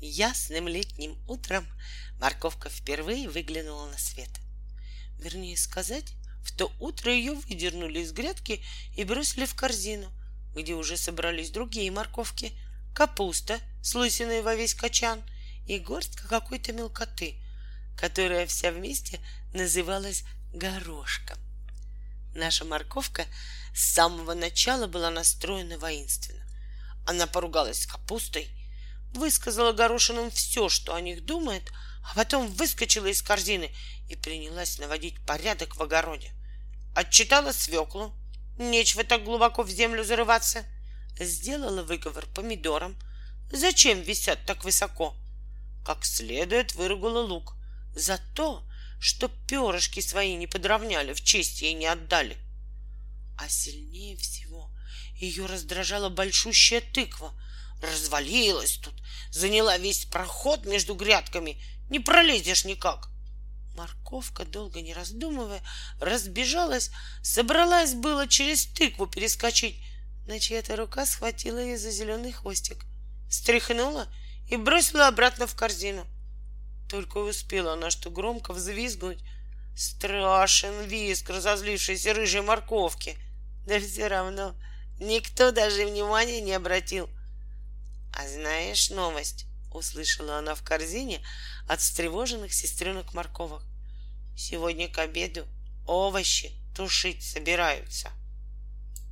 Ясным летним утром морковка впервые выглянула на свет. Вернее сказать, в то утро ее выдернули из грядки и бросили в корзину, где уже собрались другие морковки, капуста с во весь качан и горстка какой-то мелкоты, которая вся вместе называлась горошком. Наша морковка с самого начала была настроена воинственно. Она поругалась с капустой, высказала горошинам все, что о них думает, а потом выскочила из корзины и принялась наводить порядок в огороде. Отчитала свеклу, нечего так глубоко в землю зарываться. Сделала выговор помидорам. Зачем висят так высоко? Как следует выругала лук за то, что перышки свои не подровняли, в честь ей не отдали. А сильнее всего ее раздражала большущая тыква. Развалилась тут, заняла весь проход между грядками, не пролезешь никак. Морковка, долго не раздумывая, разбежалась, собралась было через тыкву перескочить, но чья-то рука схватила ее за зеленый хвостик, стряхнула и бросила обратно в корзину. Только успела она что громко взвизгнуть. Страшен визг разозлившейся рыжей морковки. Да все равно никто даже внимания не обратил. А знаешь новость? Услышала она в корзине от встревоженных сестренок морковок. Сегодня к обеду овощи тушить собираются.